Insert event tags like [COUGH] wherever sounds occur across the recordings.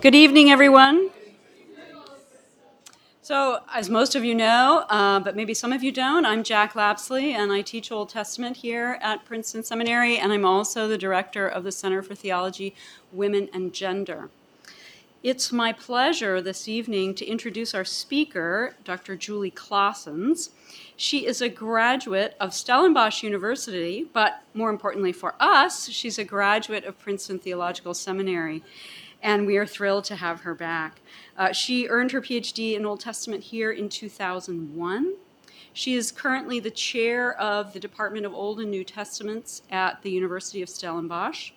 Good evening, everyone. So, as most of you know, uh, but maybe some of you don't, I'm Jack Lapsley, and I teach Old Testament here at Princeton Seminary, and I'm also the director of the Center for Theology, Women, and Gender. It's my pleasure this evening to introduce our speaker, Dr. Julie Claassens. She is a graduate of Stellenbosch University, but more importantly for us, she's a graduate of Princeton Theological Seminary and we are thrilled to have her back. Uh, she earned her PhD in Old Testament here in 2001. She is currently the chair of the Department of Old and New Testaments at the University of Stellenbosch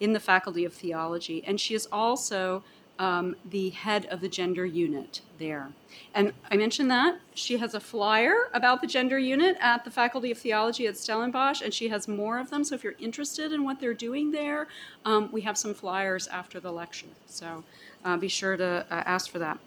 in the Faculty of Theology, and she is also um, the head of the gender unit there. And I mentioned that she has a flyer about the gender unit at the Faculty of Theology at Stellenbosch, and she has more of them. So if you're interested in what they're doing there, um, we have some flyers after the lecture. So uh, be sure to uh, ask for that.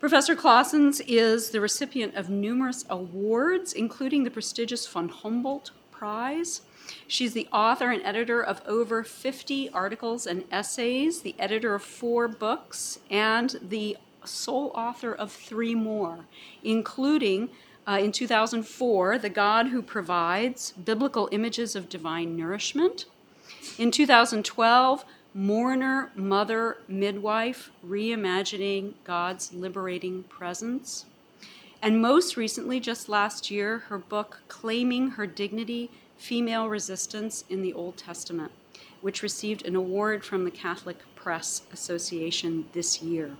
Professor Claassens is the recipient of numerous awards, including the prestigious von Humboldt Prize. She's the author and editor of over 50 articles and essays, the editor of four books, and the sole author of three more, including uh, in 2004, The God Who Provides Biblical Images of Divine Nourishment. In 2012, Mourner, Mother, Midwife Reimagining God's Liberating Presence. And most recently, just last year, her book, Claiming Her Dignity Female Resistance in the Old Testament, which received an award from the Catholic Press Association this year.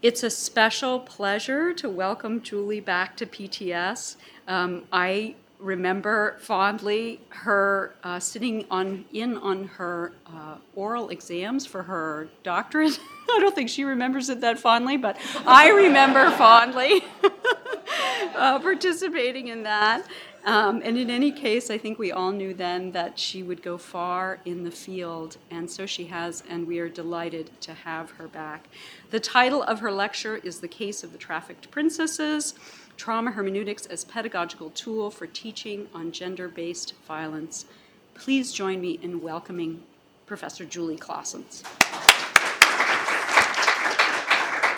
It's a special pleasure to welcome Julie back to PTS. Um, I remember fondly her uh, sitting on in on her uh, oral exams for her doctorate. [LAUGHS] I don't think she remembers it that fondly, but I remember fondly [LAUGHS] uh, participating in that. Um, and in any case, I think we all knew then that she would go far in the field, and so she has, and we are delighted to have her back. The title of her lecture is The Case of the Trafficked Princesses Trauma Hermeneutics as Pedagogical Tool for Teaching on Gender Based Violence. Please join me in welcoming Professor Julie Claassens.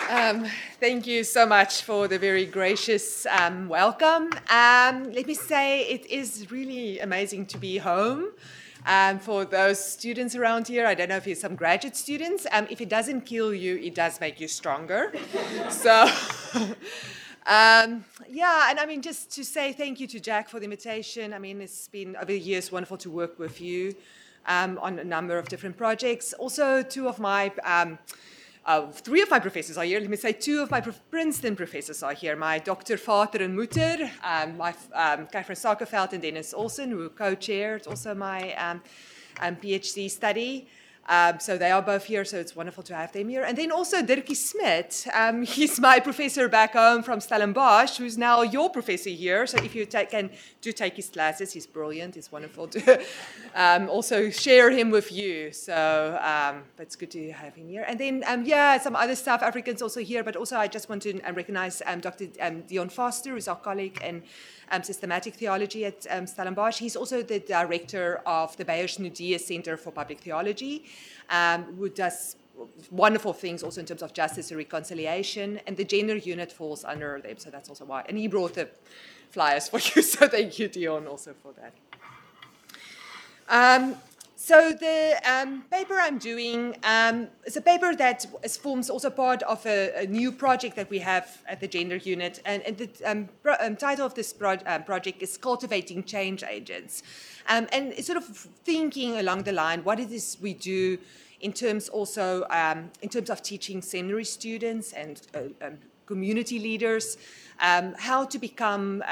Um, thank you so much for the very gracious um, welcome. Um, let me say it is really amazing to be home. Um, for those students around here, I don't know if you're some graduate students. Um, if it doesn't kill you, it does make you stronger. [LAUGHS] so, [LAUGHS] um, yeah, and I mean, just to say thank you to Jack for the invitation. I mean, it's been over the years wonderful to work with you on a number of different projects. Also, two of my uh, three of my professors are here. Let me say two of my Princeton professors are here. My Dr. Vater and Mutter, um, my um, Catherine Sakenfeld and Dennis Olson, who co-chaired also my um, um PhD study. Um, so they are both here, so it's wonderful to have them here. And then also Dirkie Smit. Um, [LAUGHS] he's my professor back home from Stellenbosch, who's now your professor here. So if you take, can do take his classes, he's brilliant. It's wonderful to [LAUGHS] um, also share him with you. So um, it's good to have him here. And then, um, yeah, some other South Africans also here, but also I just want to um, recognize Dr. Dion Forster, who's our colleague and um, systematic theology at um, Stellenbosch. He's also the director of the Beyers Naudé Center for Public Theology, um, who does wonderful things also in terms of justice and reconciliation, and the gender unit falls under them, so that's also why. And he brought the flyers for [LAUGHS] you, so thank you, Dion, also for that. Um, so the um, paper I'm doing um, is a paper that forms also part of a, a, new project that we have at the Gender Unit, and, and the um, pro- um, title of this pro- um, project is Cultivating Change Agents, um, and it's sort of thinking along the line what it is we do in terms also in terms of teaching seminary students and uh, community leaders how to become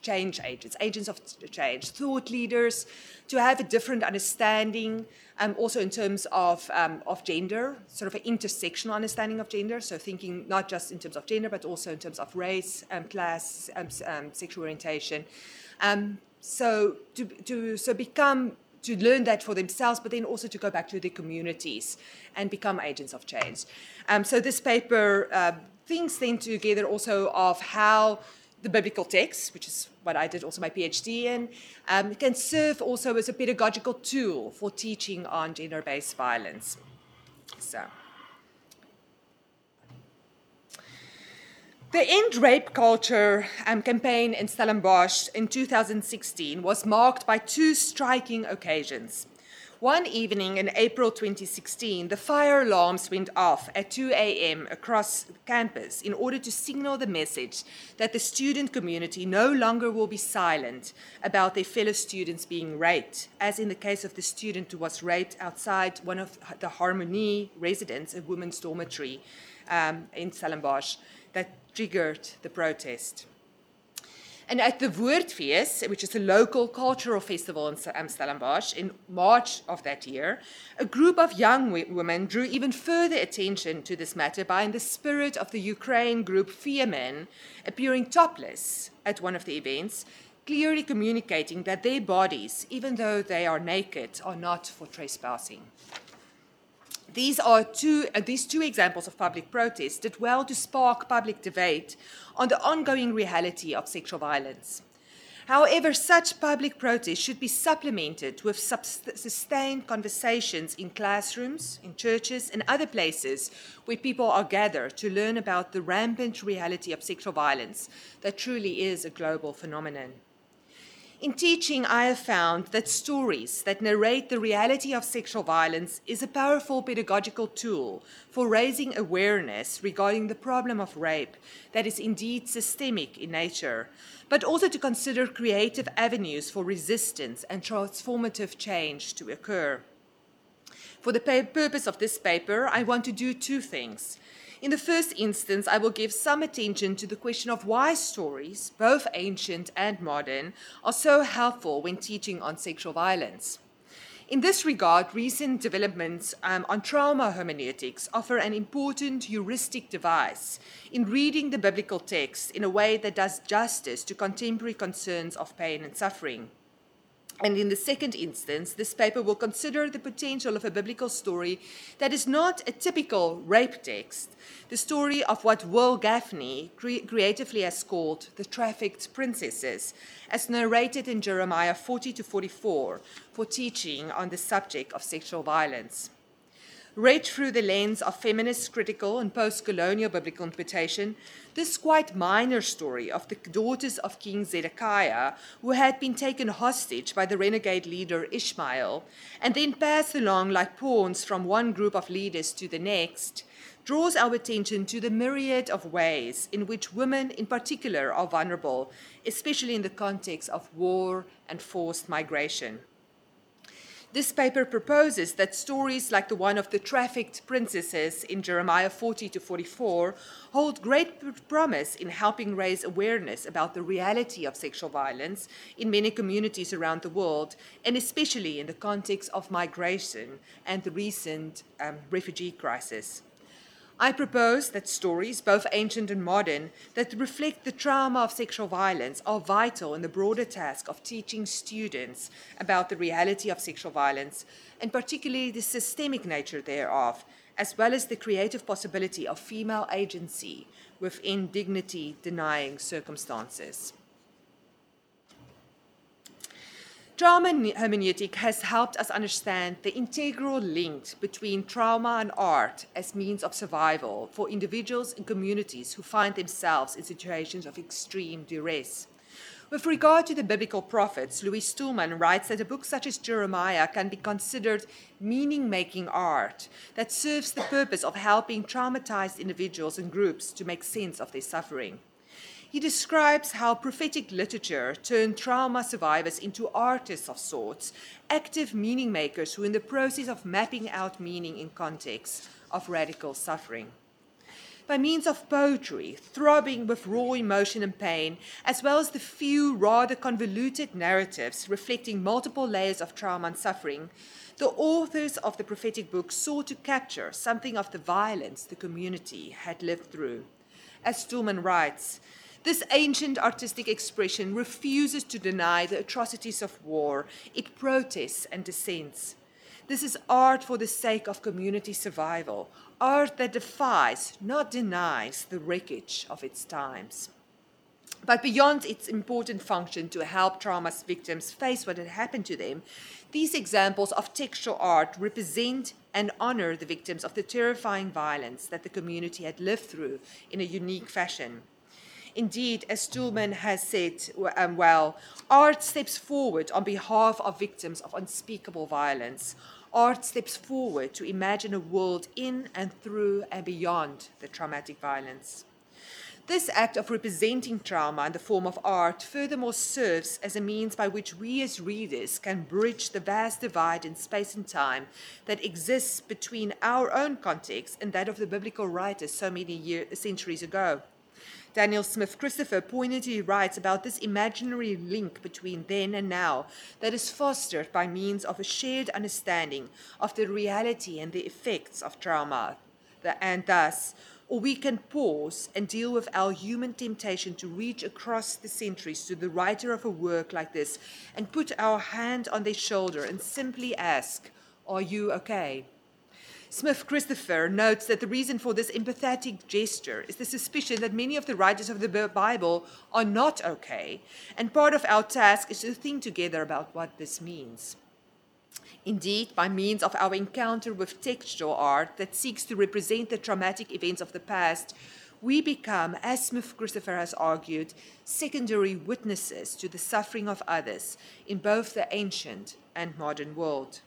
change agents, agents of change, thought leaders, to have a different understanding, um, also in terms of, um, of gender, sort of an intersectional understanding of gender, so thinking not just in terms of gender, but also in terms of race, um, class, um, um, sexual orientation. Um, so to, to so become to learn that for themselves, but then also to go back to their communities and become agents of change. so this paper uh, thinks then together also of how the biblical text, which is what I did also my PhD in, um, can serve also as a pedagogical tool for teaching on gender based violence. So. The End Rape Culture um, campaign in Stellenbosch in 2016 was marked by two striking occasions. One evening in April 2016, the fire alarms went off at 2 a.m. across campus in order to signal the message that the student community no longer will be silent about their fellow students being raped, as in the case of the student who was raped outside one of the Harmony residents, a women's dormitory um, in Stellenbosch that triggered the protest. And at the Woordfeest, which is a local cultural festival in Stellenbosch, in March of that year, a group of young women drew even further attention to this matter by, in the spirit of the Ukraine group Femen, appearing topless at one of the events, clearly communicating that their bodies, even though they are naked, are not for trespassing. These are two, uh, these two examples of public protest did well to spark public debate on the ongoing reality of sexual violence. However, such public protest should be supplemented with sustained conversations in classrooms, in churches, and other places where people are gathered to learn about the rampant reality of sexual violence that truly is a global phenomenon. In teaching, I have found that stories that narrate the reality of sexual violence is a powerful pedagogical tool for raising awareness regarding the problem of rape that is indeed systemic in nature, but also to consider creative avenues for resistance and transformative change to occur. For the purpose of this paper, I want to do two things. In the first instance, I will give some attention to the question of why stories, both ancient and modern, are so helpful when teaching on sexual violence. In this regard, recent developments um, on trauma hermeneutics offer an important heuristic device in reading the biblical text in a way that does justice to contemporary concerns of pain and suffering. And in the second instance, this paper will consider the potential of a biblical story that is not a typical rape text, the story of what Wil Gafney cre- creatively has called the trafficked princesses, as narrated in Jeremiah 40 to 44 for teaching on the subject of sexual violence read through the lens of feminist, critical, and post colonial biblical interpretation, this quite minor story of the daughters of King Zedekiah, who had been taken hostage by the renegade leader Ishmael, and then passed along like pawns from one group of leaders to the next, draws our attention to the myriad of ways in which women, in particular, are vulnerable, especially in the context of war and forced migration. This paper proposes that stories like the one of the trafficked princesses in Jeremiah 40 to 44 hold great promise in helping raise awareness about the reality of sexual violence in many communities around the world, and especially in the context of migration and the recent um, refugee crisis. I propose that stories, both ancient and modern, that reflect the trauma of sexual violence are vital in the broader task of teaching students about the reality of sexual violence, and particularly the systemic nature thereof, as well as the creative possibility of female agency within dignity denying circumstances. Trauma hermeneutic has helped us understand the integral link between trauma and art as means of survival for individuals and communities who find themselves in situations of extreme duress. With regard to the biblical prophets, Louis Stulman writes that a book such as Jeremiah can be considered meaning making art that serves the purpose of helping traumatized individuals and groups to make sense of their suffering. He describes how prophetic literature turned trauma survivors into artists of sorts, active meaning makers who, in the process of mapping out meaning in context of radical suffering. By means of poetry, throbbing with raw emotion and pain, as well as the few rather convoluted narratives reflecting multiple layers of trauma and suffering, the authors of the prophetic book sought to capture something of the violence the community had lived through. As Stulman writes, this ancient artistic expression refuses to deny the atrocities of war, it protests and dissents. This is art for the sake of community survival, art that defies, not denies, the wreckage of its times. But beyond its important function to help trauma victims face what had happened to them, these examples of textual art represent and honor the victims of the terrifying violence that the community had lived through in a unique fashion. Indeed, as Stulman has said um, well, art steps forward on behalf of victims of unspeakable violence. Art steps forward to imagine a world in and through and beyond the traumatic violence. This act of representing trauma in the form of art furthermore serves as a means by which we as readers can bridge the vast divide in space and time that exists between our own context and that of the biblical writers so many year, centuries ago. Daniel Smith Christopher pointedly writes about this imaginary link between then and now that is fostered by means of a shared understanding of the reality and the effects of trauma, and thus or we can pause and deal with our human temptation to reach across the centuries to the writer of a work like this and put our hand on their shoulder and simply ask, Are you okay? Smith Christopher notes that the reason for this empathetic gesture is the suspicion that many of the writers of the Bible are not okay, and part of our task is to think together about what this means. Indeed, by means of our encounter with textual art that seeks to represent the traumatic events of the past, we become, as Smith Christopher has argued, secondary witnesses to the suffering of others in both the ancient and modern world.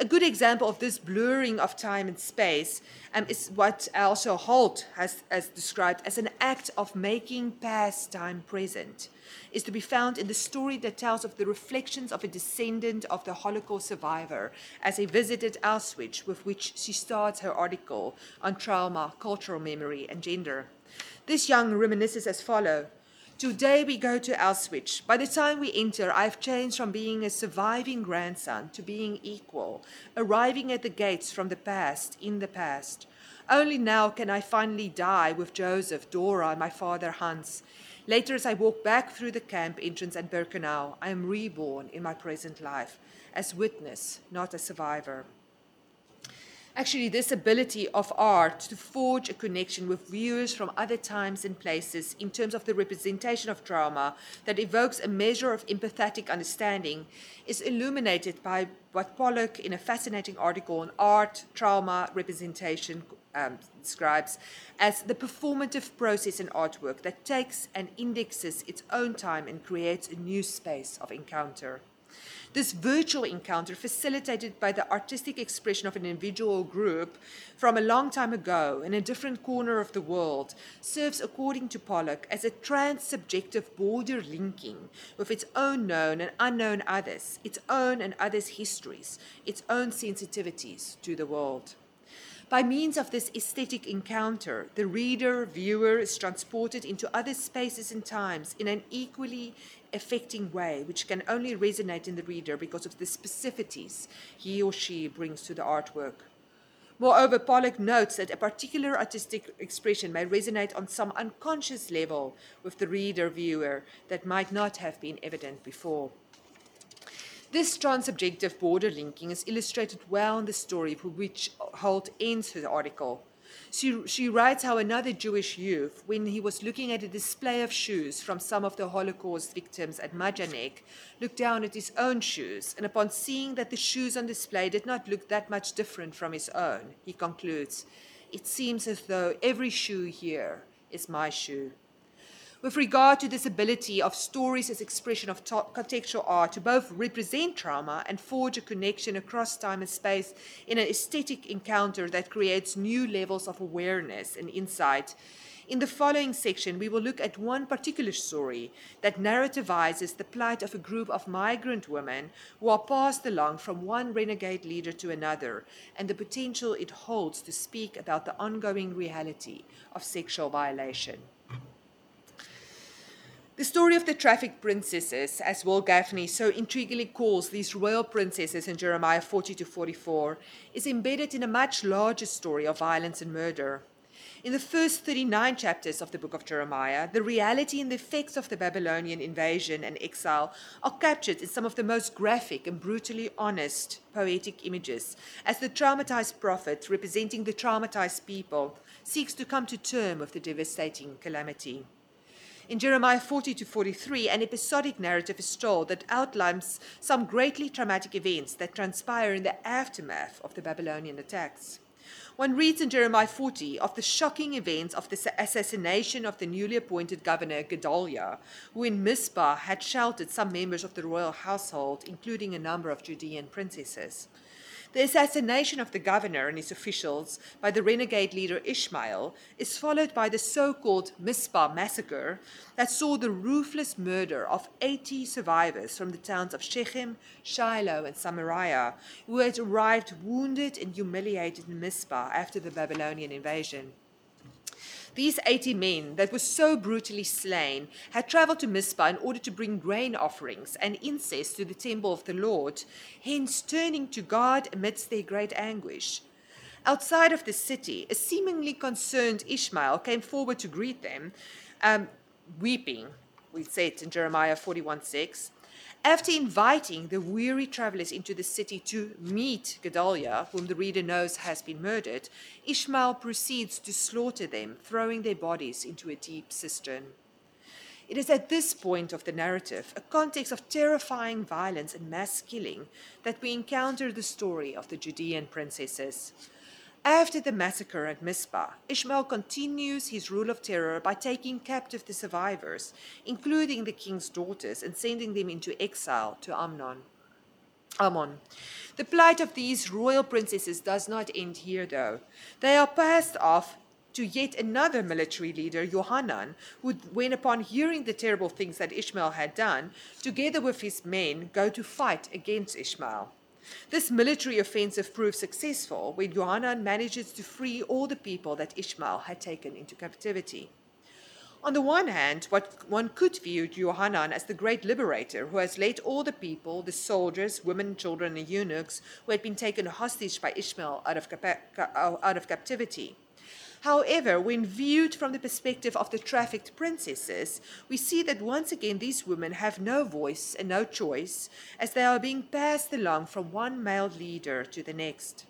A good example of this blurring of time and space um, is what Elsa Holt has, has described as an act of making past time present is to be found in the story that tells of the reflections of a descendant of the Holocaust survivor as he visited Auschwitz, with which she starts her article on trauma, cultural memory, and gender. This young reminisces as follows. Today we go to Auschwitz. By the time we enter, I've changed from being a surviving grandson to being equal, arriving at the gates from the past, in the past. Only now can I finally die with Joseph, Dora, and my father Hans. Later, as I walk back through the camp entrance at Birkenau, I am reborn in my present life as witness, not as survivor. Actually, this ability of art to forge a connection with viewers from other times and places in terms of the representation of trauma that evokes a measure of empathetic understanding is illuminated by what Pollock, in a fascinating article on art, trauma, representation, um, describes as the performative process in artwork that takes and indexes its own time and creates a new space of encounter. This virtual encounter, facilitated by the artistic expression of an individual group from a long time ago in a different corner of the world, serves, according to Pollock, as a trans-subjective border linking with its own known and unknown others, its own and others' histories, its own sensitivities to the world. By means of this aesthetic encounter, the reader, viewer is transported into other spaces and times in an equally affecting way, which can only resonate in the reader because of the specificities he or she brings to the artwork. Moreover, Pollock notes that a particular artistic expression may resonate on some unconscious level with the reader viewer that might not have been evident before. This transsubjective border linking is illustrated well in the story for which Holt ends her article. She, she writes how another Jewish youth, when he was looking at a display of shoes from some of the Holocaust victims at Majdanek, looked down at his own shoes, and upon seeing that the shoes on display did not look that much different from his own, he concludes, It seems as though every shoe here is my shoe with regard to this ability of stories as expression of contextual art to both represent trauma and forge a connection across time and space in an aesthetic encounter that creates new levels of awareness and insight. In the following section, we will look at one particular story that narrativizes the plight of a group of migrant women who are passed along from one renegade leader to another and the potential it holds to speak about the ongoing reality of sexual violation. The story of the trafficked princesses, as Wil Gafney so intriguingly calls these royal princesses in Jeremiah 40 to 44, is embedded in a much larger story of violence and murder. In the first 39 chapters of the book of Jeremiah, the reality and the effects of the Babylonian invasion and exile are captured in some of the most graphic and brutally honest poetic images as the traumatized prophet, representing the traumatized people, seeks to come to terms with the devastating calamity. In Jeremiah 40 to 43, an episodic narrative is told that outlines some greatly traumatic events that transpire in the aftermath of the Babylonian attacks. One reads in Jeremiah 40 of the shocking events of the assassination of the newly appointed governor Gedaliah, who in Mizpah had sheltered some members of the royal household, including a number of Judean princesses. The assassination of the governor and his officials by the renegade leader Ishmael is followed by the so called Mizpah massacre that saw the ruthless murder of 80 survivors from the towns of Shechem, Shiloh, and Samaria, who had arrived wounded and humiliated in Mizpah after the Babylonian invasion. These 80 men that were so brutally slain had traveled to Mizpah in order to bring grain offerings and incense to the temple of the Lord, hence turning to God amidst their great anguish. Outside of the city, a seemingly concerned Ishmael came forward to greet them, um, weeping, we said in Jeremiah 41 6. After inviting the weary travelers into the city to meet Gedaliah, whom the reader knows has been murdered, Ishmael proceeds to slaughter them, throwing their bodies into a deep cistern. It is at this point of the narrative, a context of terrifying violence and mass killing, that we encounter the story of the Judean princesses. After the massacre at Mizpah, Ishmael continues his rule of terror by taking captive the survivors, including the king's daughters, and sending them into exile to Amnon. Ammon. The plight of these royal princesses does not end here, though. They are passed off to yet another military leader, Johanan, who, when upon hearing the terrible things that Ishmael had done, together with his men, go to fight against Ishmael. This military offensive proves successful when Johanan manages to free all the people that Ishmael had taken into captivity. On the one hand, what one could view Johanan as the great liberator who has led all the people, the soldiers, women, children, and eunuchs who had been taken hostage by Ishmael out of, out of captivity. However, when viewed from the perspective of the trafficked princesses, we see that once again these women have no voice and no choice as they are being passed along from one male leader to the next.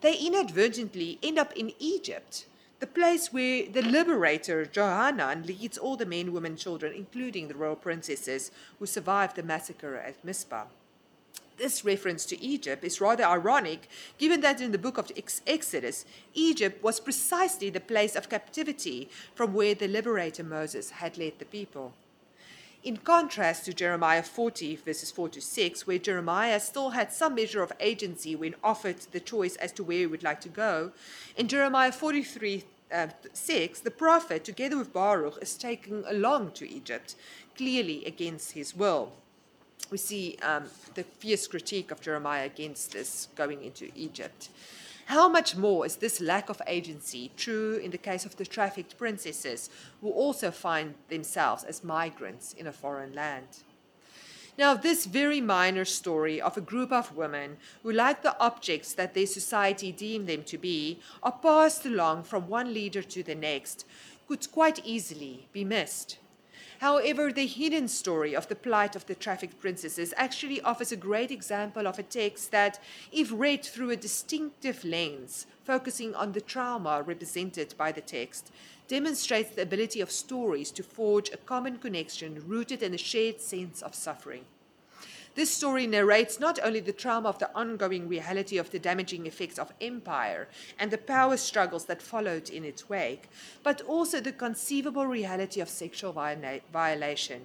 They inadvertently end up in Egypt, the place where the liberator Johanan leads all the men, women, children, including the royal princesses who survived the massacre at Mizpah this reference to Egypt is rather ironic, given that in the book of Exodus, Egypt was precisely the place of captivity from where the liberator Moses had led the people. In contrast to Jeremiah 40, verses 4 to 6, where Jeremiah still had some measure of agency when offered the choice as to where he would like to go, in Jeremiah 43, uh, 6, the prophet, together with Baruch, is taken along to Egypt, clearly against his will we see um, the fierce critique of Jeremiah against this going into Egypt. How much more is this lack of agency true in the case of the trafficked princesses who also find themselves as migrants in a foreign land? Now, this very minor story of a group of women who, like the objects that their society deem them to be, are passed along from one leader to the next, could quite easily be missed. However, the hidden story of the plight of the trafficked princesses actually offers a great example of a text that, if read through a distinctive lens, focusing on the trauma represented by the text, demonstrates the ability of stories to forge a common connection rooted in a shared sense of suffering. This story narrates not only the trauma of the ongoing reality of the damaging effects of empire and the power struggles that followed in its wake, but also the conceivable reality of sexual violation.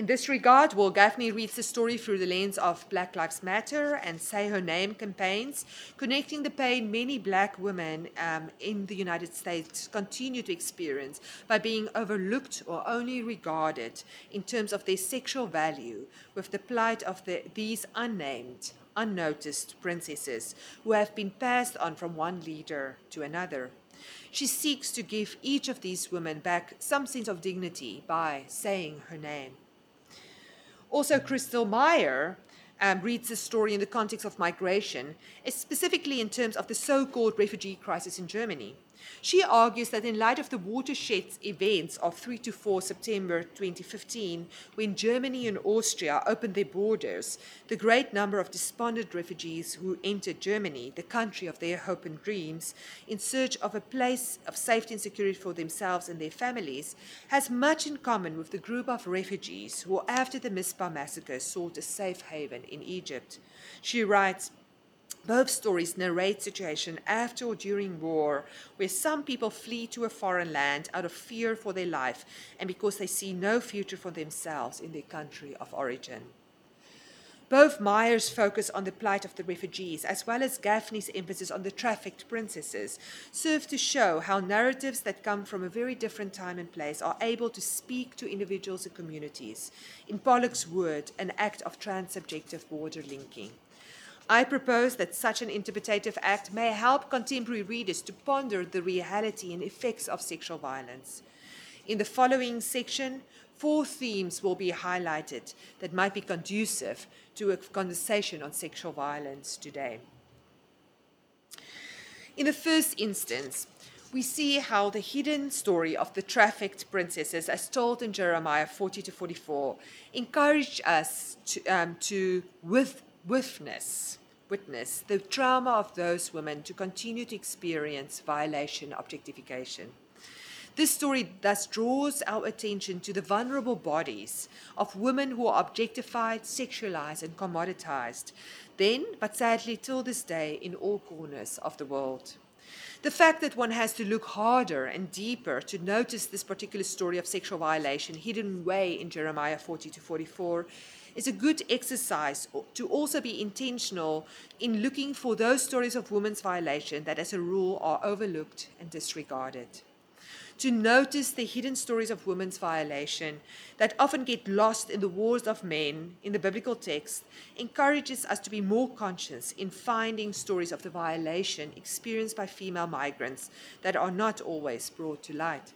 In this regard, Wil Gafney reads the story through the lens of Black Lives Matter and Say Her Name campaigns, connecting the pain many black women um, in the United States continue to experience by being overlooked or only regarded in terms of their sexual value with the plight of the, these unnamed, unnoticed princesses who have been passed on from one leader to another. She seeks to give each of these women back some sense of dignity by saying her name. Also, Christl Maier um, reads the story in the context of migration, specifically in terms of the so called refugee crisis in Germany. She argues that in light of the watershed events of 3 to 4 September 2015, when Germany and Austria opened their borders, the great number of despondent refugees who entered Germany, the country of their hope and dreams, in search of a place of safety and security for themselves and their families, has much in common with the group of refugees who, after the Mizpah massacre, sought a safe haven in Egypt. She writes, both stories narrate situation after or during war where some people flee to a foreign land out of fear for their life and because they see no future for themselves in their country of origin. Both Maier's focus on the plight of the refugees, as well as Gafney's emphasis on the trafficked princesses, serve to show how narratives that come from a very different time and place are able to speak to individuals and communities. In Pollock's word, an act of transsubjective border linking. I propose that such an interpretative act may help contemporary readers to ponder the reality and effects of sexual violence. In the following section, four themes will be highlighted that might be conducive to a conversation on sexual violence today. In the first instance, we see how the hidden story of the trafficked princesses, as told in Jeremiah 40 to 44, encouraged us to, um, to with, witness witness the trauma of those women to continue to experience violation, objectification. This story thus draws our attention to the vulnerable bodies of women who are objectified, sexualized, and commoditized, then, but sadly till this day, in all corners of the world. The fact that one has to look harder and deeper to notice this particular story of sexual violation hidden away in Jeremiah 40 to 44 is a good exercise to also be intentional in looking for those stories of women's violation that, as a rule, are overlooked and disregarded. To notice the hidden stories of women's violation that often get lost in the wars of men in the biblical text encourages us to be more conscious in finding stories of the violation experienced by female migrants that are not always brought to light.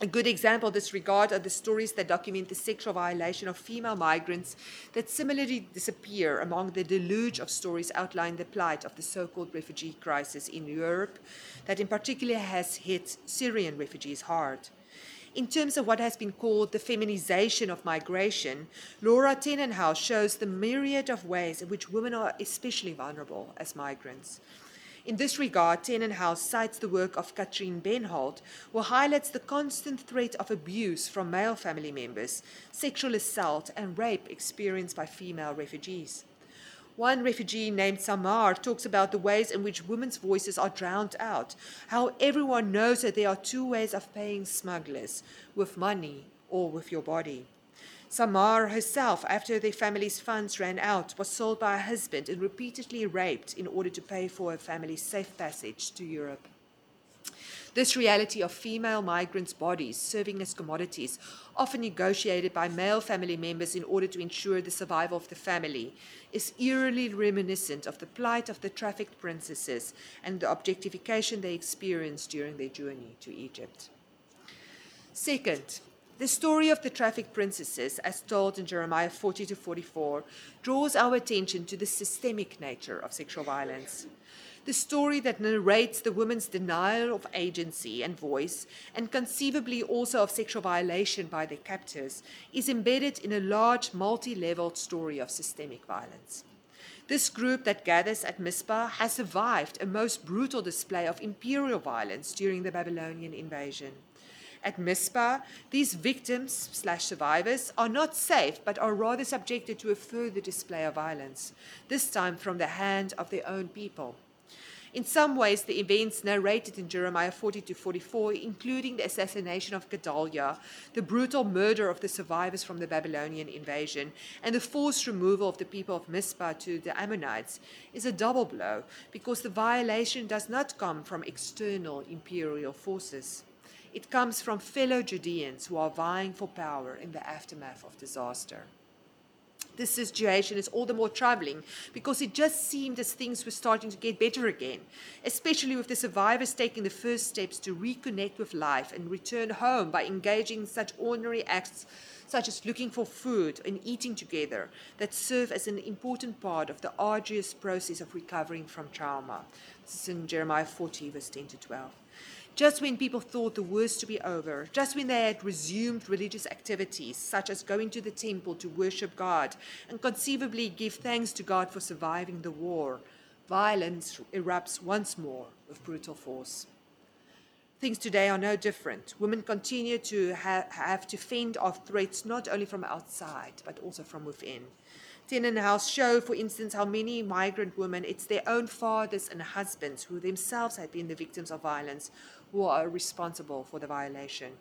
A good example of this regard are the stories that document the sexual violation of female migrants that similarly disappear among the deluge of stories outlining the plight of the so called refugee crisis in Europe, that in particular has hit Syrian refugees hard. In terms of what has been called the feminization of migration, Laura Tenenhaus shows the myriad of ways in which women are especially vulnerable as migrants. In this regard, Tenenhaus cites the work of Katrin Bennhold, who highlights the constant threat of abuse from male family members, sexual assault, and rape experienced by female refugees. One refugee named Samar talks about the ways in which women's voices are drowned out, how everyone knows that there are two ways of paying smugglers with money or with your body. Samar herself, after their family's funds ran out, was sold by her husband and repeatedly raped in order to pay for her family's safe passage to Europe. This reality of female migrants' bodies serving as commodities, often negotiated by male family members in order to ensure the survival of the family, is eerily reminiscent of the plight of the trafficked princesses and the objectification they experienced during their journey to Egypt. Second, the story of the trafficked princesses, as told in Jeremiah 40 to 44, draws our attention to the systemic nature of sexual violence. The story that narrates the woman's denial of agency and voice, and conceivably also of sexual violation by their captors, is embedded in a large multi leveled story of systemic violence. This group that gathers at Mizpah has survived a most brutal display of imperial violence during the Babylonian invasion. At Mizpah, these victims slash survivors are not safe, but are rather subjected to a further display of violence, this time from the hand of their own people. In some ways, the events narrated in Jeremiah 40 to 44, including the assassination of Gedaliah, the brutal murder of the survivors from the Babylonian invasion, and the forced removal of the people of Mizpah to the Ammonites, is a double blow because the violation does not come from external imperial forces. It comes from fellow Judeans who are vying for power in the aftermath of disaster. This situation is all the more troubling because it just seemed as things were starting to get better again, especially with the survivors taking the first steps to reconnect with life and return home by engaging in such ordinary acts such as looking for food and eating together, that serve as an important part of the arduous process of recovering from trauma. This is in Jeremiah 40, verse 10 to 12. Just when people thought the worst to be over, just when they had resumed religious activities, such as going to the temple to worship God and conceivably give thanks to God for surviving the war, violence erupts once more with brutal force. Things today are no different. Women continue to ha- have to fend off threats not only from outside, but also from within. House show, for instance, how many migrant women, it's their own fathers and husbands who themselves had been the victims of violence, who are responsible for the violation.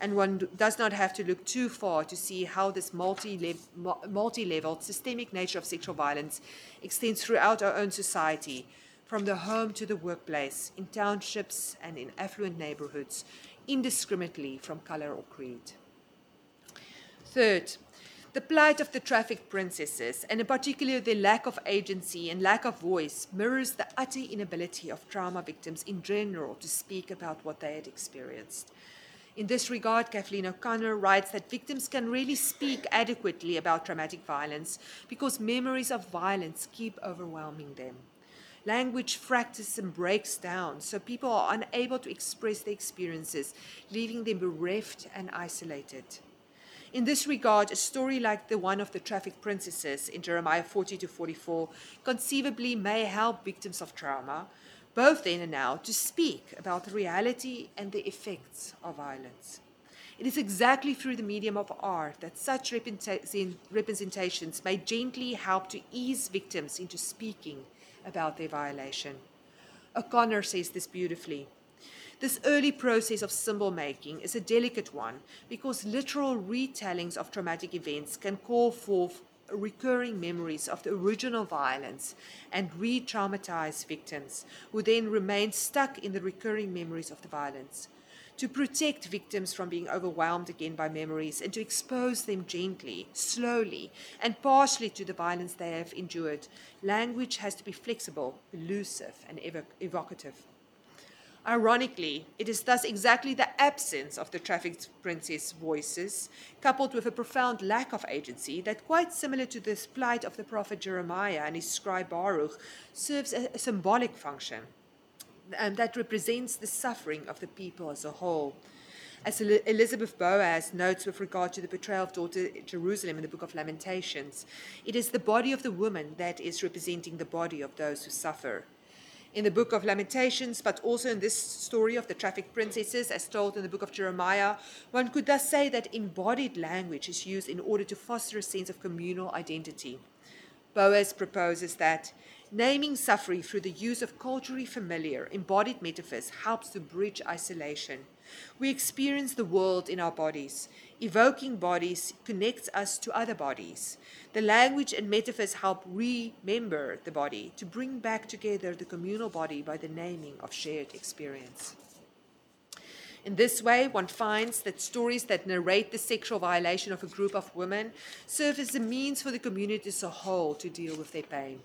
And one does not have to look too far to see how this multi level systemic nature of sexual violence extends throughout our own society, from the home to the workplace, in townships and in affluent neighborhoods, indiscriminately from color or creed. Third, the plight of the trafficked princesses, and in particular their lack of agency and lack of voice, mirrors the utter inability of trauma victims in general to speak about what they had experienced. In this regard, Kathleen O'Connor writes that victims can really speak adequately about traumatic violence because memories of violence keep overwhelming them. Language fractures and breaks down, so people are unable to express their experiences, leaving them bereft and isolated. In this regard, a story like the one of the trafficked princesses in Jeremiah 40 to 44 conceivably may help victims of trauma, both then and now, to speak about the reality and the effects of violence. It is exactly through the medium of art that such representations may gently help to ease victims into speaking about their violation. O'Connor says this beautifully. This early process of symbol making is a delicate one because literal retellings of traumatic events can call forth recurring memories of the original violence and re traumatize victims who then remain stuck in the recurring memories of the violence. To protect victims from being overwhelmed again by memories and to expose them gently, slowly, and partially to the violence they have endured, language has to be flexible, elusive, and evocative. Ironically, it is thus exactly the absence of the trafficked princess voices, coupled with a profound lack of agency, that, quite similar to the plight of the prophet Jeremiah and his scribe Baruch, serves a, symbolic function and that represents the suffering of the people as a whole. As Elizabeth Boase notes with regard to the betrayal of daughter Jerusalem in the book of Lamentations, it is the body of the woman that is representing the body of those who suffer in the book of Lamentations, but also in this story of the trafficked princesses, as told in the book of Jeremiah, one could thus say that embodied language is used in order to foster a sense of communal identity. Boase proposes that naming suffering through the use of culturally familiar embodied metaphors helps to bridge isolation. We experience the world in our bodies. Evoking bodies connects us to other bodies. The language and metaphors help remember the body, to bring back together the communal body by the naming of shared experience. In this way, one finds that stories that narrate the sexual violation of a group of women serve as a means for the community as a whole to deal with their pain.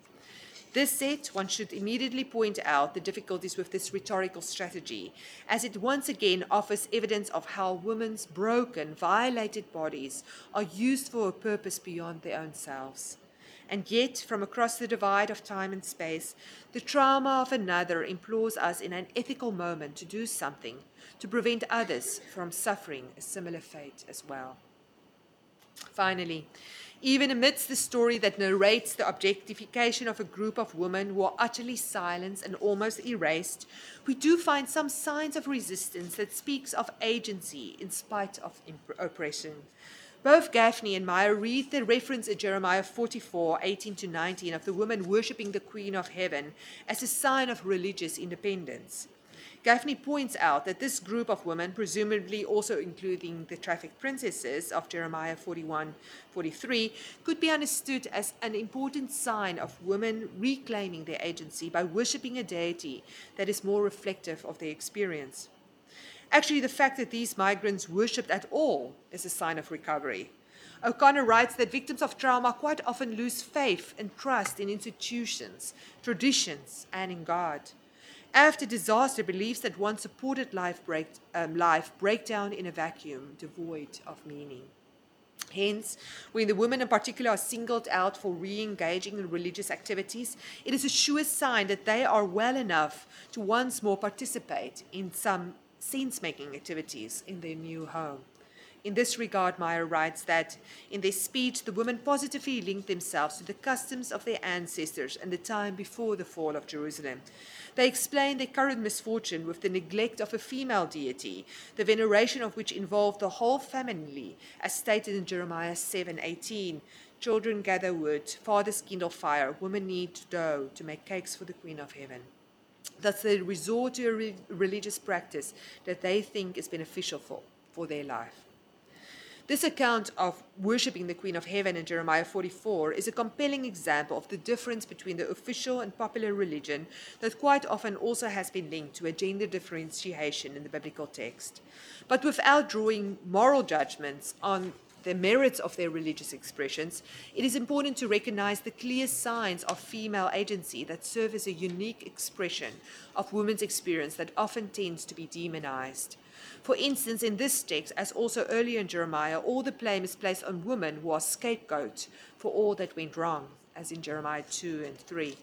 This said, one should immediately point out the difficulties with this rhetorical strategy, as it once again offers evidence of how women's broken, violated bodies are used for a purpose beyond their own selves. And yet, from across the divide of time and space, the trauma of another implores us in an ethical moment to do something to prevent others from suffering a similar fate as well. Finally, even amidst the story that narrates the objectification of a group of women who are utterly silenced and almost erased, we do find some signs of resistance that speaks of agency in spite of imp- oppression. Both Gafney and Maier read the reference in Jeremiah 44, 18 to 19 of the woman worshipping the Queen of Heaven as a sign of religious independence. Gafney points out that this group of women, presumably also including the trafficked princesses of Jeremiah 41 43, could be understood as an important sign of women reclaiming their agency by worshipping a deity that is more reflective of their experience. Actually, the fact that these migrants worshipped at all is a sign of recovery. O'Connor writes that victims of trauma quite often lose faith and trust in institutions, traditions, and in God. After disaster, beliefs that once supported life break, um, life break down in a vacuum devoid of meaning. Hence, when the women in particular are singled out for re engaging in religious activities, it is a sure sign that they are well enough to once more participate in some sense making activities in their new home. In this regard, Maier writes that in their speech, the women positively linked themselves to the customs of their ancestors and the time before the fall of Jerusalem. They explained their current misfortune with the neglect of a female deity, the veneration of which involved the whole family, as stated in Jeremiah 7:18. Children gather wood, fathers kindle fire, women knead dough to make cakes for the Queen of Heaven. Thus, they resort to a re- religious practice that they think is beneficial for, for their life. This account of worshipping the Queen of Heaven in Jeremiah 44 is a compelling example of the difference between the official and popular religion that quite often also has been linked to a gender differentiation in the biblical text. But without drawing moral judgments on the merits of their religious expressions, it is important to recognize the clear signs of female agency that serve as a unique expression of women's experience that often tends to be demonized. For instance, in this text, as also earlier in Jeremiah, all the blame is placed on women who are scapegoat for all that went wrong, as in Jeremiah 2 and 3.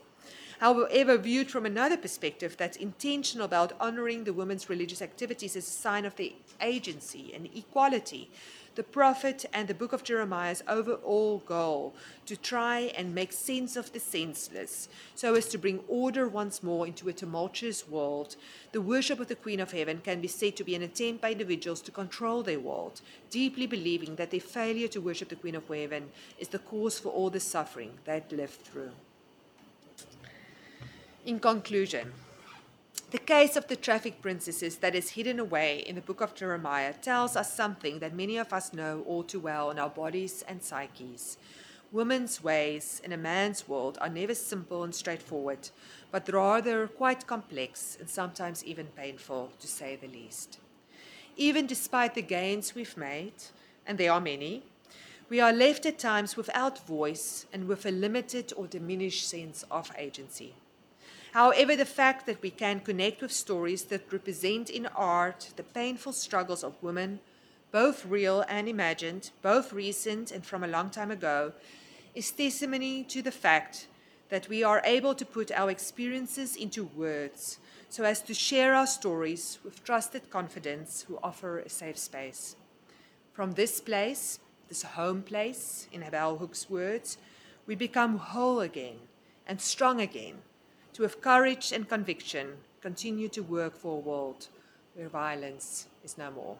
However, viewed from another perspective that's intentional about honoring the women's religious activities as a sign of their agency and equality, the prophet and the book of Jeremiah's overall goal to try and make sense of the senseless, so as to bring order once more into a tumultuous world. The worship of the Queen of Heaven can be said to be an attempt by individuals to control their world, deeply believing that their failure to worship the Queen of Heaven is the cause for all the suffering they've lived through. In conclusion, the case of the traffic princesses that is hidden away in the book of Jeremiah tells us something that many of us know all too well in our bodies and psyches. Women's ways in a man's world are never simple and straightforward, but rather quite complex and sometimes even painful, to say the least. Even despite the gains we've made, and there are many, we are left at times without voice and with a limited or diminished sense of agency. However, the fact that we can connect with stories that represent in art the painful struggles of women, both real and imagined, both recent and from a long time ago, is testimony to the fact that we are able to put our experiences into words so as to share our stories with trusted confidence who offer a safe space. From this place, this home place, in Bell hooks' words, we become whole again and strong again to have courage and conviction, continue to work for a world where violence is no more.